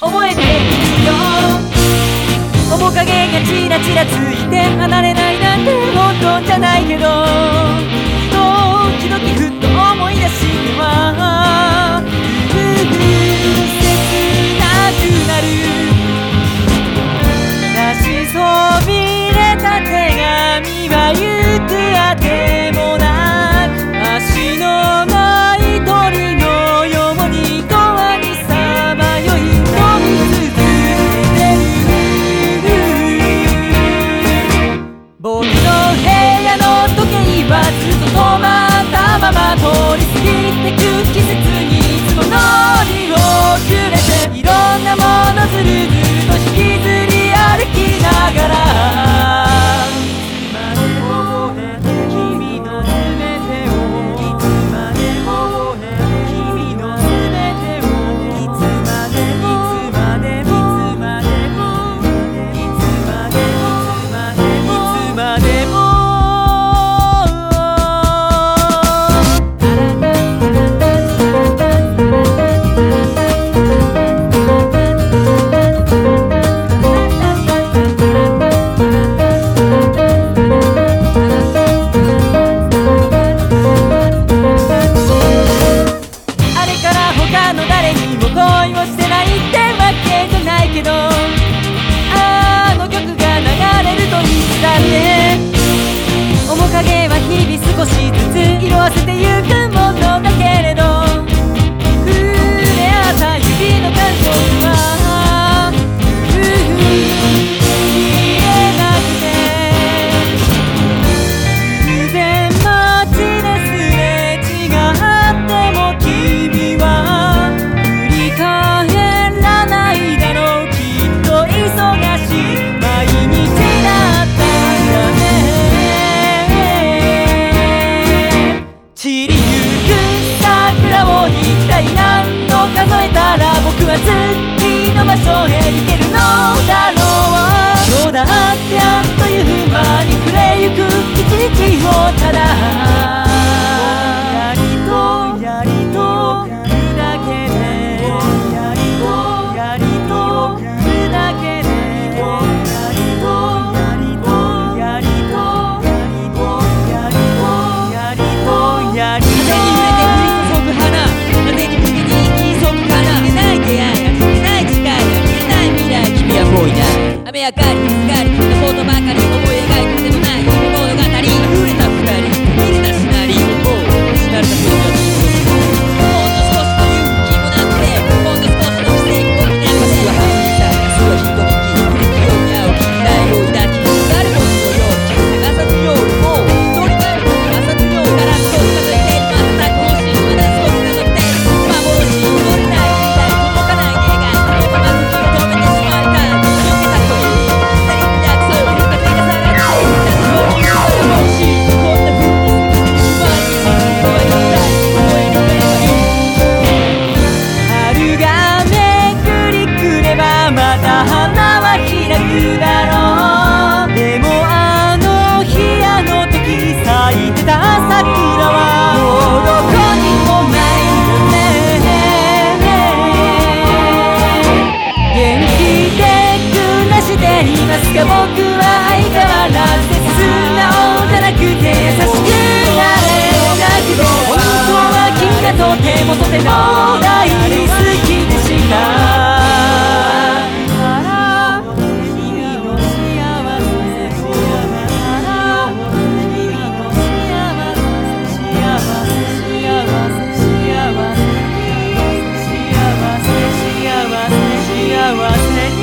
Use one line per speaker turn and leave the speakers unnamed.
覚えてみよ。面影がチラチラついて離れ
ないなんて本当じゃないけ
ど。Cacar. は相変わらず素直じゃなくて優しくなれなくて本当は君がとてもとても大好きでした幸せ幸せ